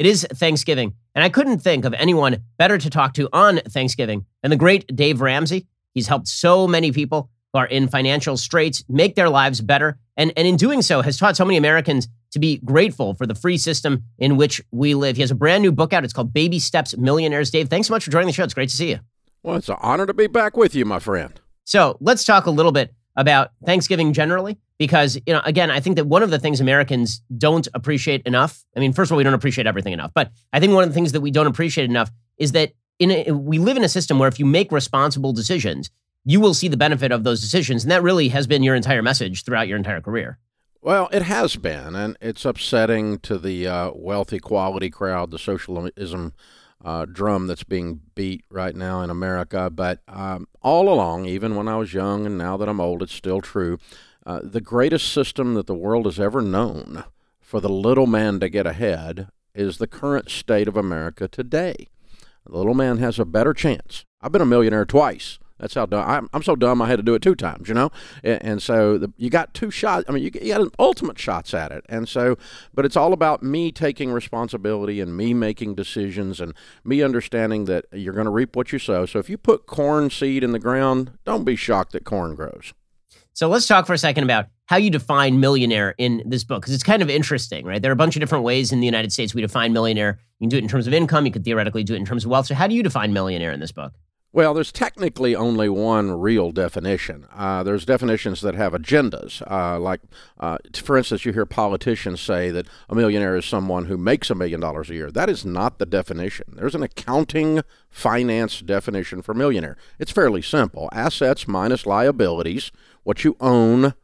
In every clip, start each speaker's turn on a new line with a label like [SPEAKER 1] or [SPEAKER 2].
[SPEAKER 1] It is Thanksgiving, and I couldn't think of anyone better to talk to on Thanksgiving than the great Dave Ramsey. He's helped so many people who are in financial straits make their lives better, and, and in doing so, has taught so many Americans to be grateful for the free system in which we live. He has a brand new book out. It's called Baby Steps Millionaires. Dave, thanks so much for joining the show. It's great to see you.
[SPEAKER 2] Well, it's an honor to be back with you, my friend.
[SPEAKER 1] So let's talk a little bit about Thanksgiving generally, because, you know, again, I think that one of the things Americans don't appreciate enough, I mean, first of all, we don't appreciate everything enough, but I think one of the things that we don't appreciate enough is that in a, we live in a system where if you make responsible decisions, you will see the benefit of those decisions. And that really has been your entire message throughout your entire career.
[SPEAKER 2] Well, it has been, and it's upsetting to the uh, wealth equality crowd, the socialism uh, drum that's being beat right now in America. But um, all along, even when I was young and now that I'm old, it's still true. Uh, the greatest system that the world has ever known for the little man to get ahead is the current state of America today. The little man has a better chance. I've been a millionaire twice. That's how dumb. I'm, I'm so dumb I had to do it two times, you know? And, and so the, you got two shots. I mean, you, you got ultimate shots at it. And so, but it's all about me taking responsibility and me making decisions and me understanding that you're going to reap what you sow. So if you put corn seed in the ground, don't be shocked that corn grows.
[SPEAKER 1] So let's talk for a second about how you define millionaire in this book, because it's kind of interesting, right? There are a bunch of different ways in the United States we define millionaire. You can do it in terms of income, you could theoretically do it in terms of wealth. So, how do you define millionaire in this book?
[SPEAKER 2] Well, there's technically only one real definition. Uh, there's definitions that have agendas. Uh, like, uh, for instance, you hear politicians say that a millionaire is someone who makes a million dollars a year. That is not the definition. There's an accounting finance definition for millionaire. It's fairly simple assets minus liabilities, what you own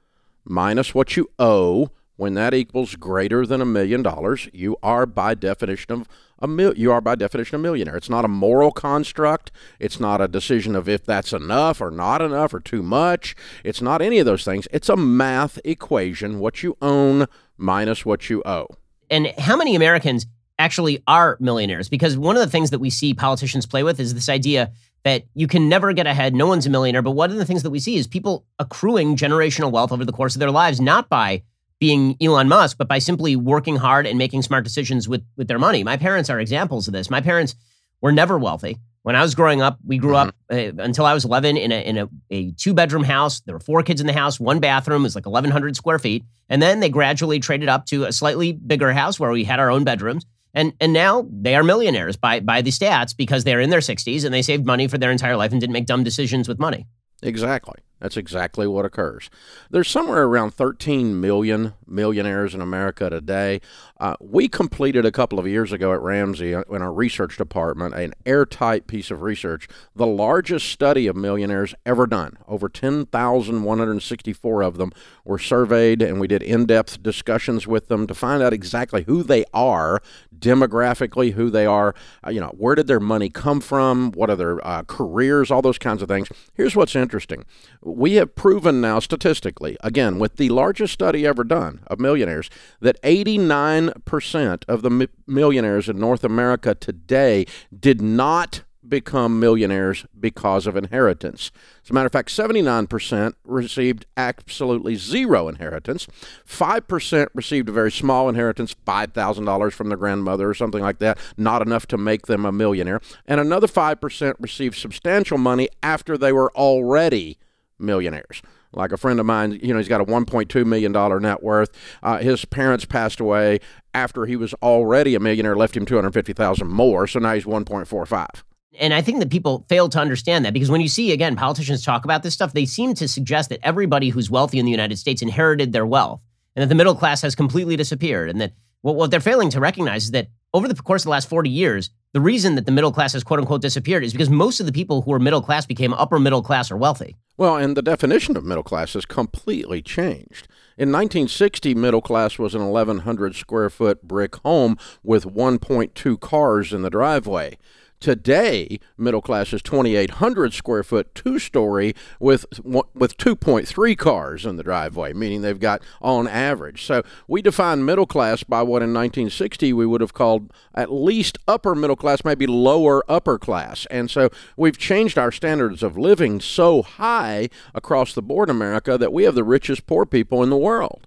[SPEAKER 2] minus what you owe. When that equals greater than a million dollars, you are by definition of a mil- you are by definition a millionaire. It's not a moral construct. It's not a decision of if that's enough or not enough or too much. It's not any of those things. It's a math equation, what you own minus what you owe.
[SPEAKER 1] And how many Americans actually are millionaires? Because one of the things that we see politicians play with is this idea that you can never get ahead. No one's a millionaire. But one of the things that we see is people accruing generational wealth over the course of their lives, not by being Elon Musk, but by simply working hard and making smart decisions with, with their money. My parents are examples of this. My parents were never wealthy. When I was growing up, we grew mm-hmm. up uh, until I was 11 in a, in a, a two bedroom house. There were four kids in the house, one bathroom, it was like 1,100 square feet. And then they gradually traded up to a slightly bigger house where we had our own bedrooms. And, and now they are millionaires by, by the stats because they're in their 60s and they saved money for their entire life and didn't make dumb decisions with money.
[SPEAKER 2] Exactly. That's exactly what occurs. There's somewhere around 13 million millionaires in America today. Uh, we completed a couple of years ago at Ramsey uh, in our research department an airtight piece of research, the largest study of millionaires ever done. Over 10,164 of them were surveyed, and we did in depth discussions with them to find out exactly who they are, demographically, who they are, uh, you know, where did their money come from, what are their uh, careers, all those kinds of things. Here's what's interesting we have proven now statistically, again, with the largest study ever done of millionaires, that 89% of the millionaires in North America today did not become millionaires because of inheritance. As a matter of fact, 79% received absolutely zero inheritance. 5% received a very small inheritance, $5,000 from their grandmother or something like that, not enough to make them a millionaire. And another 5% received substantial money after they were already millionaires. Like a friend of mine, you know, he's got a $1.2 million net worth. Uh, his parents passed away after he was already a millionaire, left him 250000 more. So now he's 1.45.
[SPEAKER 1] And I think that people fail to understand that because when you see, again, politicians talk about this stuff, they seem to suggest that everybody who's wealthy in the United States inherited their wealth and that the middle class has completely disappeared. And that what, what they're failing to recognize is that over the course of the last 40 years, the reason that the middle class has quote unquote disappeared is because most of the people who were middle class became upper middle class or wealthy.
[SPEAKER 2] Well, and the definition of middle class has completely changed. In 1960, middle class was an 1,100 square foot brick home with 1.2 cars in the driveway. Today, middle class is 2,800 square foot, two story with with 2.3 cars in the driveway, meaning they've got on average. So we define middle class by what in 1960 we would have called at least upper middle class, maybe lower upper class. And so we've changed our standards of living so high across the board in America that we have the richest poor people in the world.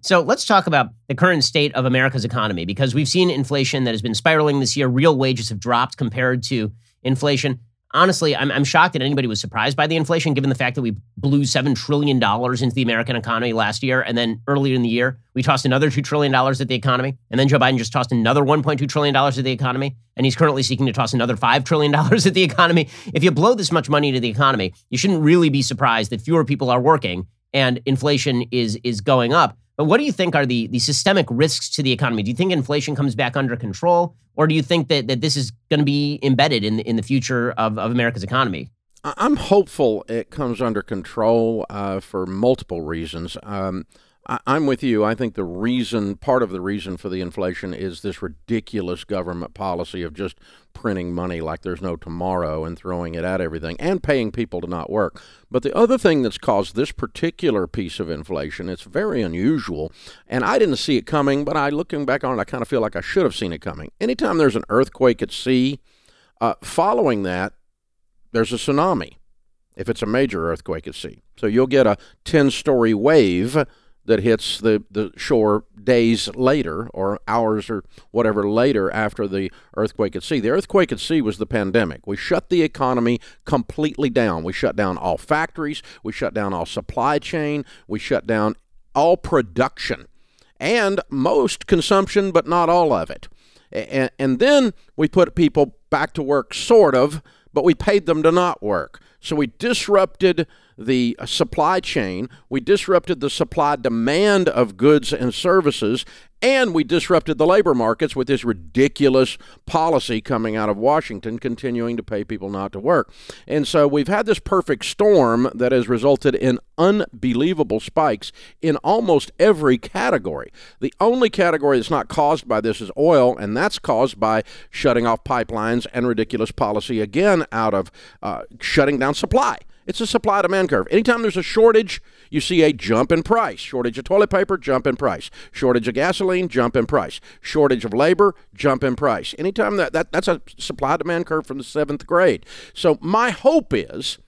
[SPEAKER 1] So let's talk about the current state of America's economy because we've seen inflation that has been spiraling this year. Real wages have dropped compared to inflation honestly, I'm, I'm shocked that anybody was surprised by the inflation, given the fact that we blew $7 trillion into the American economy last year. And then earlier in the year, we tossed another $2 trillion at the economy. And then Joe Biden just tossed another $1.2 trillion at the economy. And he's currently seeking to toss another $5 trillion at the economy. If you blow this much money into the economy, you shouldn't really be surprised that fewer people are working and inflation is, is going up. But what do you think are the, the systemic risks to the economy? Do you think inflation comes back under control? Or do you think that, that this is going to be embedded in, in the future of, of America's economy?
[SPEAKER 2] I'm hopeful it comes under control uh, for multiple reasons. Um, I, am with you. I think the reason, part of the reason for the inflation is this ridiculous government policy of just printing money like there's no tomorrow and throwing it at everything and paying people to not work. But the other thing that's caused this particular piece of inflation, it's very unusual, and I didn't see it coming, but I looking back on it, I kind of feel like I should have seen it coming. Anytime there's an earthquake at sea, uh, following that, there's a tsunami if it's a major earthquake at sea. So you'll get a 10 story wave that hits the, the shore days later or hours or whatever later after the earthquake at sea. The earthquake at sea was the pandemic. We shut the economy completely down. We shut down all factories, we shut down all supply chain, we shut down all production and most consumption, but not all of it. And, and then we put people back to work, sort of, but we paid them to not work. So we disrupted the uh, supply chain, we disrupted the supply demand of goods and services, and we disrupted the labor markets with this ridiculous policy coming out of Washington, continuing to pay people not to work. And so we've had this perfect storm that has resulted in unbelievable spikes in almost every category. The only category that's not caused by this is oil, and that's caused by shutting off pipelines and ridiculous policy again out of uh, shutting down supply. It's a supply demand curve. Anytime there's a shortage, you see a jump in price. Shortage of toilet paper, jump in price. Shortage of gasoline, jump in price. Shortage of labor, jump in price. Anytime that, that that's a supply demand curve from the seventh grade. So my hope is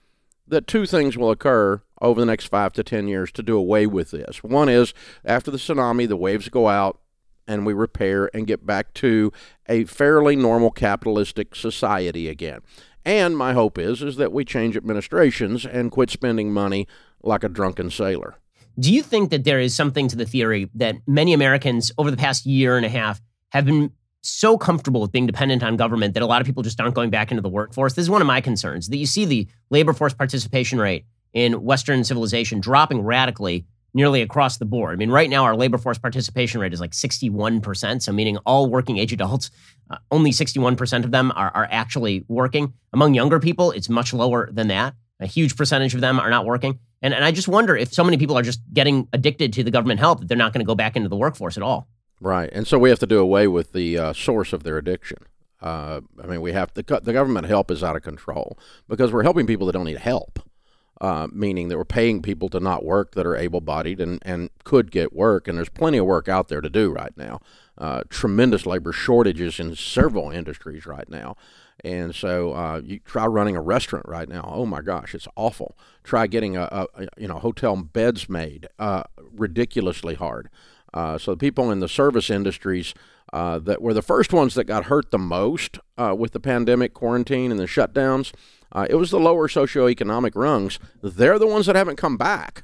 [SPEAKER 2] that two things will occur over the next five to ten years to do away with this. One is after the tsunami, the waves go out and we repair and get back to a fairly normal capitalistic society again. And my hope is is that we change administrations and quit spending money like a drunken sailor.
[SPEAKER 1] Do you think that there is something to the theory that many Americans over the past year and a half have been so comfortable with being dependent on government that a lot of people just aren't going back into the workforce? This is one of my concerns that you see the labor force participation rate in Western civilization dropping radically nearly across the board. I mean, right now our labor force participation rate is like 61%, so meaning all working age adults, uh, only 61% of them are, are actually working. Among younger people, it's much lower than that. A huge percentage of them are not working. And, and I just wonder if so many people are just getting addicted to the government help that they're not going to go back into the workforce at all.
[SPEAKER 2] Right. And so we have to do away with the uh, source of their addiction. Uh, I mean, we have the, the government help is out of control because we're helping people that don't need help uh, meaning that we're paying people to not work that are able bodied and, and could get work. And there's plenty of work out there to do right now. Uh, tremendous labor shortages in several industries right now. And so uh, you try running a restaurant right now. Oh my gosh, it's awful. Try getting a, a, you know hotel beds made. Uh, ridiculously hard. Uh, so the people in the service industries uh, that were the first ones that got hurt the most uh, with the pandemic, quarantine, and the shutdowns. Uh, it was the lower socioeconomic rungs. They're the ones that haven't come back,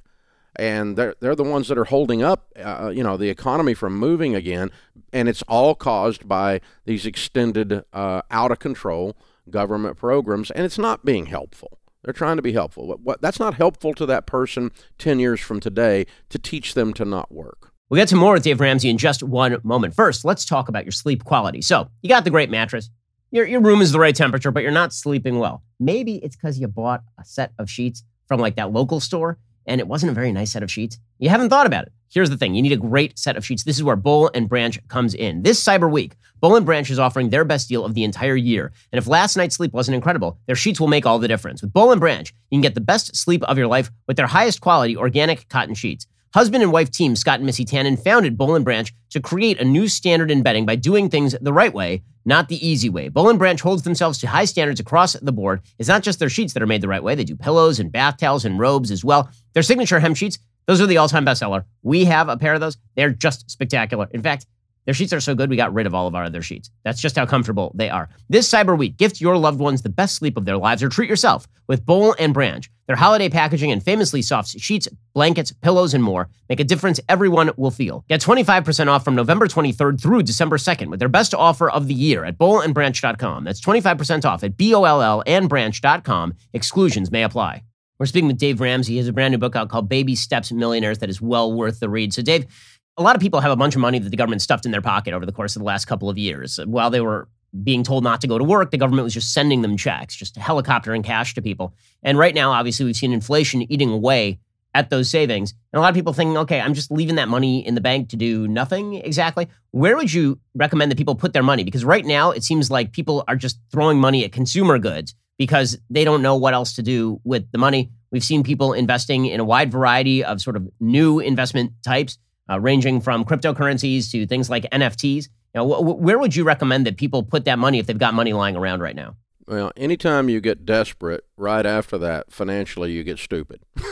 [SPEAKER 2] and they're they're the ones that are holding up, uh, you know, the economy from moving again. And it's all caused by these extended, uh, out of control government programs, and it's not being helpful. They're trying to be helpful. But what, that's not helpful to that person 10 years from today to teach them to not work.
[SPEAKER 1] We'll get to more with Dave Ramsey in just one moment. First, let's talk about your sleep quality. So, you got the great mattress. Your, your room is the right temperature, but you're not sleeping well. Maybe it's because you bought a set of sheets from like that local store and it wasn't a very nice set of sheets. You haven't thought about it. Here's the thing you need a great set of sheets. This is where Boll and Branch comes in. This Cyber Week, Boll and Branch is offering their best deal of the entire year. And if last night's sleep wasn't incredible, their sheets will make all the difference. With Boll and Branch, you can get the best sleep of your life with their highest quality organic cotton sheets. Husband and wife team Scott and Missy Tannen founded Boll and Branch to create a new standard in bedding by doing things the right way, not the easy way. Boll and Branch holds themselves to high standards across the board. It's not just their sheets that are made the right way. They do pillows and bath towels and robes as well. Their signature hem sheets, Those are the all time bestseller. We have a pair of those. They're just spectacular. In fact, their sheets are so good, we got rid of all of our other sheets. That's just how comfortable they are. This Cyber Week, gift your loved ones the best sleep of their lives or treat yourself with Boll and Branch. Their holiday packaging and famously soft sheets, blankets, pillows, and more make a difference everyone will feel. Get 25% off from November 23rd through December 2nd with their best offer of the year at bollandbranch.com. That's 25% off at B-O-L-L and branch.com. Exclusions may apply. We're speaking with Dave Ramsey. He has a brand new book out called Baby Steps Millionaires that is well worth the read. So, Dave, a lot of people have a bunch of money that the government stuffed in their pocket over the course of the last couple of years. While they were being told not to go to work, the government was just sending them checks, just helicoptering cash to people. And right now, obviously, we've seen inflation eating away at those savings. And a lot of people thinking, okay, I'm just leaving that money in the bank to do nothing exactly. Where would you recommend that people put their money? Because right now, it seems like people are just throwing money at consumer goods because they don't know what else to do with the money. We've seen people investing in a wide variety of sort of new investment types uh, ranging from cryptocurrencies to things like NFTs. Wh- where would you recommend that people put that money if they've got money lying around right now?
[SPEAKER 2] Well, anytime you get desperate, right after that, financially, you get stupid.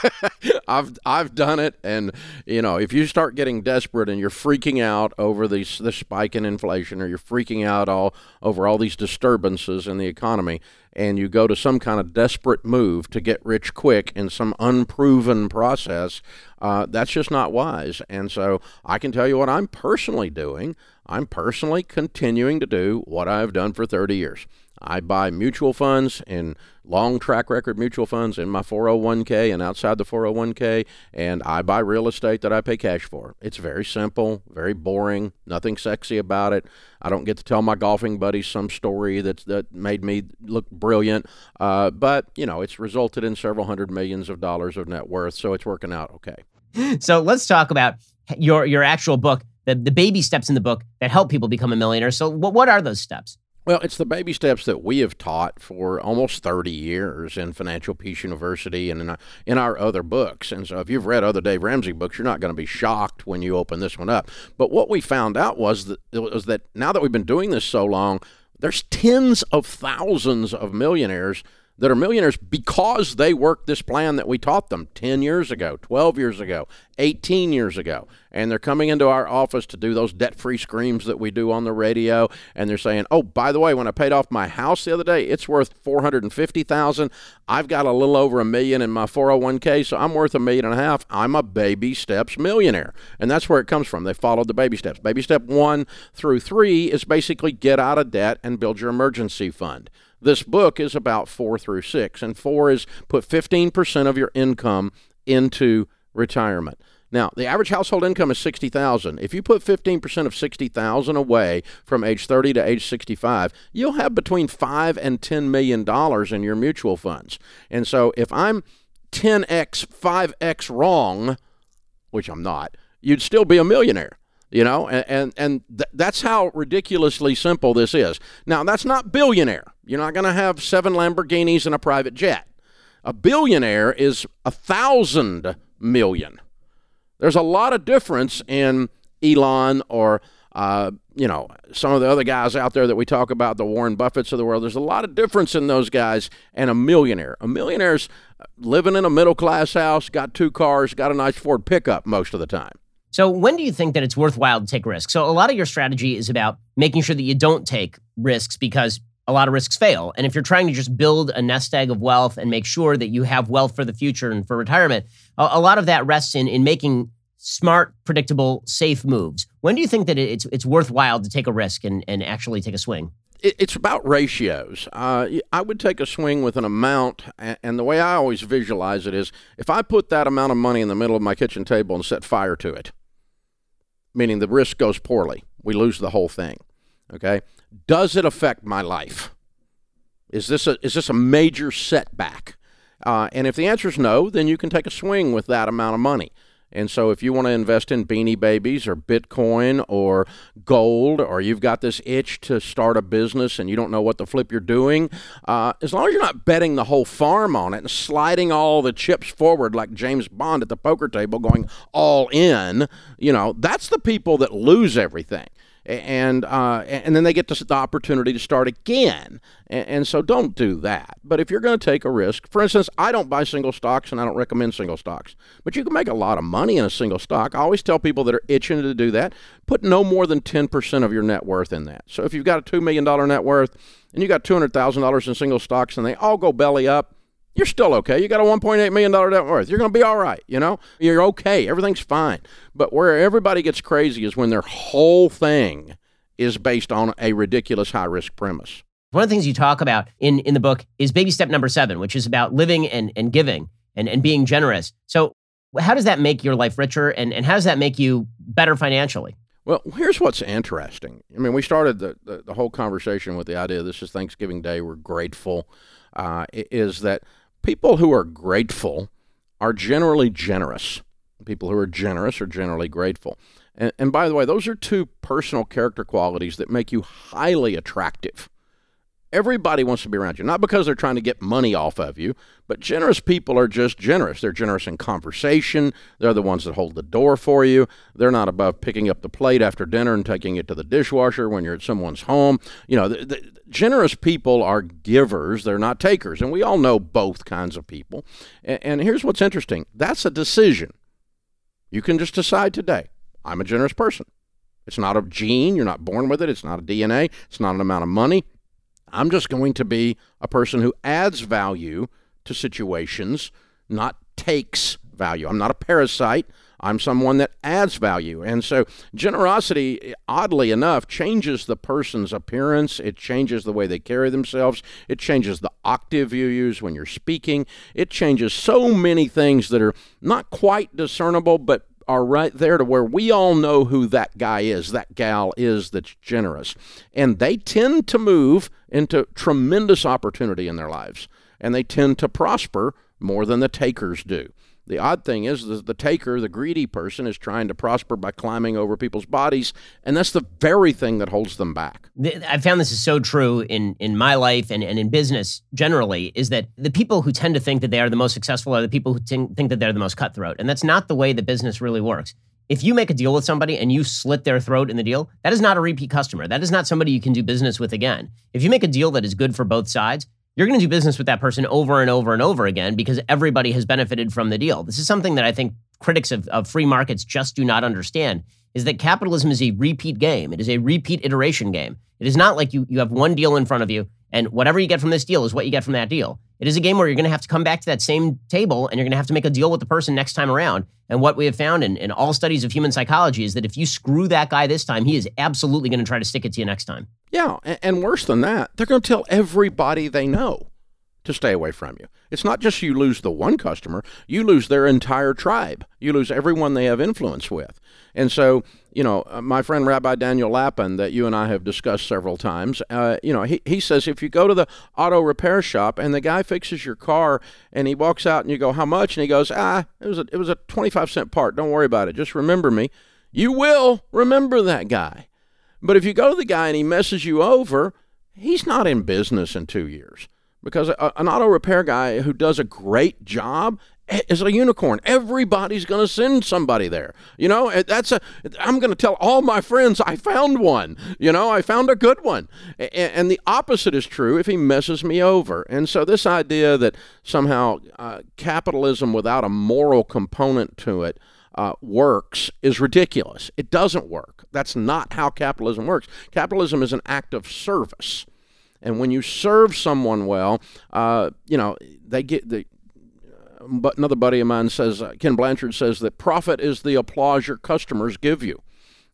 [SPEAKER 2] I've I've done it, and you know, if you start getting desperate and you're freaking out over these the spike in inflation, or you're freaking out all over all these disturbances in the economy, and you go to some kind of desperate move to get rich quick in some unproven process, uh, that's just not wise. And so I can tell you what I'm personally doing. I'm personally continuing to do what I've done for 30 years. I buy mutual funds and long track record mutual funds in my 401k and outside the 401k, and I buy real estate that I pay cash for. It's very simple, very boring, nothing sexy about it. I don't get to tell my golfing buddies some story that's, that made me look brilliant, uh, but you know it's resulted in several hundred millions of dollars of net worth, so it's working out okay.
[SPEAKER 1] So let's talk about your your actual book, the the baby steps in the book that help people become a millionaire. So what what are those steps?
[SPEAKER 2] Well, it's the baby steps that we have taught for almost 30 years in Financial Peace University and in our, in our other books. And so if you've read other Dave Ramsey books, you're not going to be shocked when you open this one up. But what we found out was that, was that now that we've been doing this so long, there's tens of thousands of millionaires that are millionaires because they worked this plan that we taught them 10 years ago, 12 years ago, 18 years ago. And they're coming into our office to do those debt free screams that we do on the radio. And they're saying, oh, by the way, when I paid off my house the other day, it's worth 450000 I've got a little over a million in my 401k, so I'm worth a million and a half. I'm a baby steps millionaire. And that's where it comes from. They followed the baby steps. Baby step one through three is basically get out of debt and build your emergency fund. This book is about four through six, and four is put 15% of your income into retirement. Now, the average household income is 60,000. If you put 15% of 60,000 away from age 30 to age 65, you'll have between 5 and 10 million dollars in your mutual funds. And so if I'm 10x, 5x wrong, which I'm not, you'd still be a millionaire you know and and, and th- that's how ridiculously simple this is. Now that's not billionaire. You're not going to have seven lamborghinis and a private jet. A billionaire is a thousand million. There's a lot of difference in elon or uh, you know some of the other guys out there that we talk about the warren buffetts of the world. There's a lot of difference in those guys and a millionaire. A millionaire's living in a middle class house got two cars got a nice ford pickup most of the time
[SPEAKER 1] so, when do you think that it's worthwhile to take risks? So, a lot of your strategy is about making sure that you don't take risks because a lot of risks fail. And if you're trying to just build a nest egg of wealth and make sure that you have wealth for the future and for retirement, a, lot of that rests in in making smart, predictable, safe moves. When do you think that it's it's worthwhile to take a risk and, and actually take a swing?
[SPEAKER 2] it's about ratios. Uh, I would take a swing with an amount, and the way I always visualize it is if I put that amount of money in the middle of my kitchen table and set fire to it, meaning the risk goes poorly. We lose the whole thing. Okay? Does it affect my life? Is this a, is this a major setback? Uh, and if the answer is no, then you can take a swing with that amount of money. And so, if you want to invest in beanie babies or Bitcoin or gold, or you've got this itch to start a business and you don't know what the flip you're doing, uh, as long as you're not betting the whole farm on it and sliding all the chips forward like James Bond at the poker table, going all in, you know, that's the people that lose everything. And uh, and then they get the opportunity to start again. And, and so don't do that. But if you're going to take a risk, for instance, I don't buy single stocks and I don't recommend single stocks. But you can make a lot of money in a single stock. I always tell people that are itching to do that, put no more than 10% of your net worth in that. So if you've got a $2 million net worth and you got $200,000 in single stocks and they all go belly up, you're still okay. You got a $1.8 million net worth. You're going to be all right. You know, you're okay. Everything's fine. But where everybody gets crazy is when their whole thing is based on a ridiculous high risk premise.
[SPEAKER 1] One of the things you talk about in, in the book is baby step number seven, which is about living and, and giving and, and being generous. So, how does that make your life richer and, and how does that make you better financially?
[SPEAKER 2] Well, here's what's interesting. I mean, we started the, the, the whole conversation with the idea this is Thanksgiving Day, we're grateful, uh, is that people who are grateful are generally generous. People who are generous are generally grateful. And, and by the way, those are two personal character qualities that make you highly attractive. Everybody wants to be around you, not because they're trying to get money off of you, but generous people are just generous. They're generous in conversation. They're the ones that hold the door for you. They're not above picking up the plate after dinner and taking it to the dishwasher when you're at someone's home. You know, the, the, generous people are givers, they're not takers. And we all know both kinds of people. And, and here's what's interesting that's a decision. You can just decide today I'm a generous person. It's not a gene, you're not born with it, it's not a DNA, it's not an amount of money. I'm just going to be a person who adds value to situations, not takes value. I'm not a parasite. I'm someone that adds value. And so generosity, oddly enough, changes the person's appearance. It changes the way they carry themselves. It changes the octave you use when you're speaking. It changes so many things that are not quite discernible, but are right there to where we all know who that guy is, that gal is that's generous. And they tend to move into tremendous opportunity in their lives, and they tend to prosper more than the takers do. The odd thing is that the taker, the greedy person, is trying to prosper by climbing over people's bodies, and that's the very thing that holds them back.
[SPEAKER 1] I found this is so true in, in my life and, and in business generally, is that the people who tend to think that they are the most successful are the people who think, think that they're the most cutthroat. And that's not the way that business really works. If you make a deal with somebody and you slit their throat in the deal, that is not a repeat customer. That is not somebody you can do business with again. If you make a deal that is good for both sides, you're going to do business with that person over and over and over again because everybody has benefited from the deal. This is something that I think critics of, of free markets just do not understand is that capitalism is a repeat game. It is a repeat iteration game. It is not like you, you have one deal in front of you and whatever you get from this deal is what you get from that deal. It is a game where you're going to have to come back to that same table and you're going to have to make a deal with the person next time around. And what we have found in, in all studies of human psychology is that if you screw that guy this time, he is absolutely going to try to stick it to you next time.
[SPEAKER 2] Yeah. And, and worse than that, they're going to tell everybody they know to stay away from you. It's not just you lose the one customer, you lose their entire tribe. You lose everyone they have influence with. And so, you know, uh, my friend Rabbi Daniel Lapin, that you and I have discussed several times, uh, you know, he, he says if you go to the auto repair shop and the guy fixes your car and he walks out and you go, how much? And he goes, ah, it was a, it was a 25 cent part. Don't worry about it. Just remember me. You will remember that guy. But if you go to the guy and he messes you over, he's not in business in two years because a, an auto repair guy who does a great job is a unicorn. Everybody's going to send somebody there. You know, that's a. I'm going to tell all my friends I found one. You know, I found a good one. And the opposite is true if he messes me over. And so this idea that somehow uh, capitalism without a moral component to it. Uh, works is ridiculous. It doesn't work. That's not how capitalism works. Capitalism is an act of service. And when you serve someone well, uh, you know, they get the. But another buddy of mine says, uh, Ken Blanchard says that profit is the applause your customers give you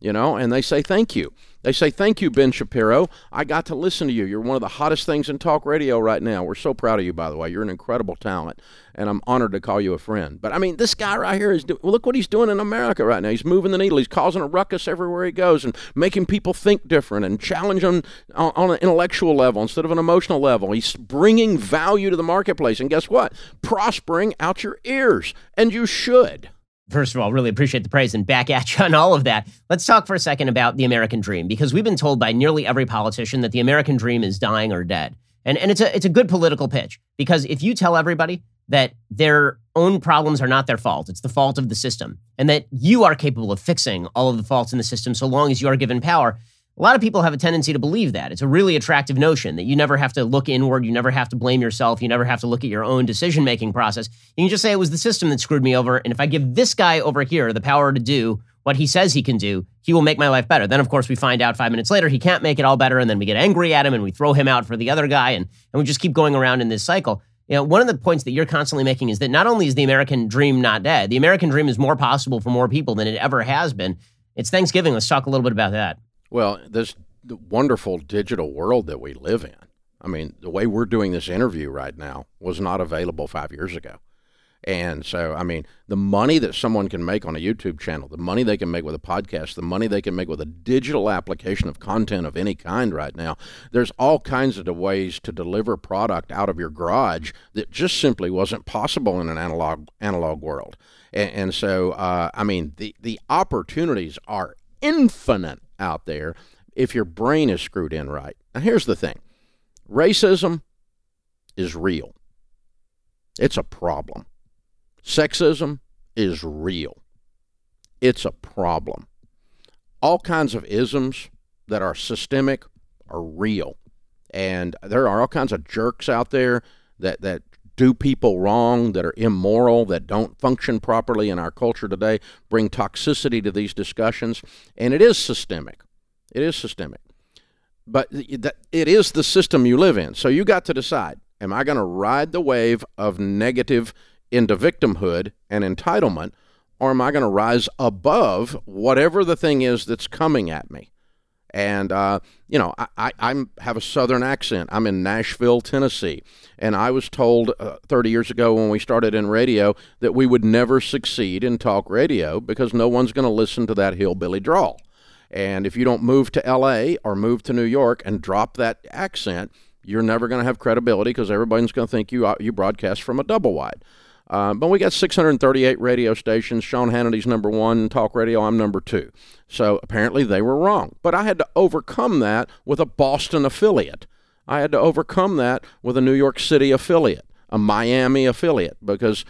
[SPEAKER 2] you know, and they say thank you. They say thank you, Ben Shapiro. I got to listen to you. You're one of the hottest things in talk radio right now. We're so proud of you, by the way. You're an incredible talent, and I'm honored to call you a friend. But I mean, this guy right here is do- look what he's doing in America right now. He's moving the needle. He's causing a ruckus everywhere he goes, and making people think different and challenge them on, on an intellectual level instead of an emotional level. He's bringing value to the marketplace, and guess what? Prospering out your ears, and you should
[SPEAKER 1] first of all, really appreciate the praise and back at you on all of that. Let's talk for a second about the American dream because we've been told by nearly every politician that the American dream is dying or dead. And, and it's a it's a good political pitch because if you tell everybody that their own problems are not their fault, it's the fault of the system, and that you are capable of fixing all of the faults in the system so long as you are given power, A lot of people have a tendency to believe that. It's a really attractive notion that you never have to look inward, you never have to blame yourself, you never have to look at your own decision making process. You can just say it was the system that screwed me over. And if I give this guy over here the power to do what he says he can do, he will make my life better. Then, of course, we find out five minutes later he can't make it all better. And then we get angry at him and we throw him out for the other guy. And, and we just keep going around in this cycle. You know, one of the points that you're constantly making is that not only is the American dream not dead, the American dream is more possible for more people than it ever has been. It's Thanksgiving. Let's talk a little bit about that.
[SPEAKER 2] Well, this wonderful digital world that we live in. I mean, the way we're doing this interview right now was not available five years ago. And so, I mean, the money that someone can make on a YouTube channel, the money they can make with a podcast, the money they can make with a digital application of content of any kind right now, there's all kinds of ways to deliver product out of your garage that just simply wasn't possible in an analog analog world. And, and so, uh, I mean, the, the opportunities are infinite out there if your brain is screwed in right. Now, here's the thing racism is real, it's a problem. Sexism is real, it's a problem. All kinds of isms that are systemic are real. And there are all kinds of jerks out there that, that do people wrong, that are immoral, that don't function properly in our culture today, bring toxicity to these discussions. And it is systemic. It is systemic. But it is the system you live in. So you got to decide am I going to ride the wave of negative into victimhood and entitlement, or am I going to rise above whatever the thing is that's coming at me? And, uh, you know, I, I have a southern accent. I'm in Nashville, Tennessee. And I was told uh, 30 years ago when we started in radio that we would never succeed in talk radio because no one's going to listen to that hillbilly drawl. And if you don't move to LA or move to New York and drop that accent, you're never going to have credibility because everybody's going to think you, you broadcast from a double wide. Uh, but we got 638 radio stations. Sean Hannity's number one, talk radio, I'm number two. So apparently they were wrong. But I had to overcome that with a Boston affiliate. I had to overcome that with a New York City affiliate, a Miami affiliate, because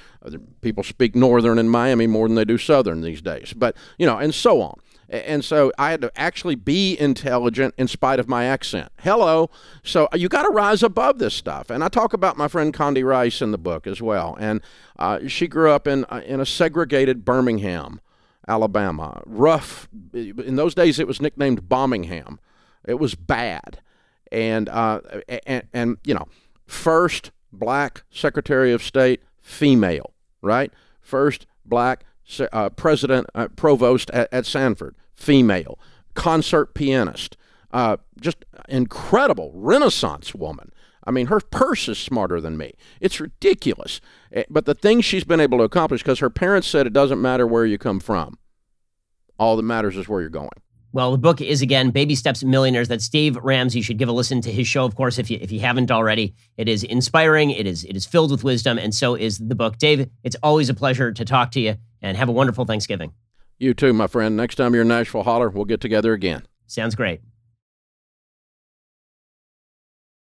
[SPEAKER 2] people speak Northern in Miami more than they do Southern these days. But, you know, and so on. And so I had to actually be intelligent in spite of my accent. Hello. So uh, you got to rise above this stuff. And I talk about my friend Condi Rice in the book as well. And uh, she grew up in, uh, in a segregated Birmingham, Alabama. Rough. In those days, it was nicknamed Bombingham. It was bad. And, uh, and, and, you know, first black Secretary of State, female, right? First black uh, president, uh, provost at, at, Stanford, female, concert pianist, uh, just incredible Renaissance woman. I mean, her purse is smarter than me. It's ridiculous. Eh, but the things she's been able to accomplish, because her parents said it doesn't matter where you come from, all that matters is where you're going.
[SPEAKER 1] Well, the book is again Baby Steps Millionaires. That's Dave Ramsey. You should give a listen to his show, of course, if you if you haven't already. It is inspiring. It is it is filled with wisdom, and so is the book. Dave, it's always a pleasure to talk to you, and have a wonderful Thanksgiving.
[SPEAKER 2] You too, my friend. Next time you're in Nashville, holler. We'll get together again.
[SPEAKER 1] Sounds great.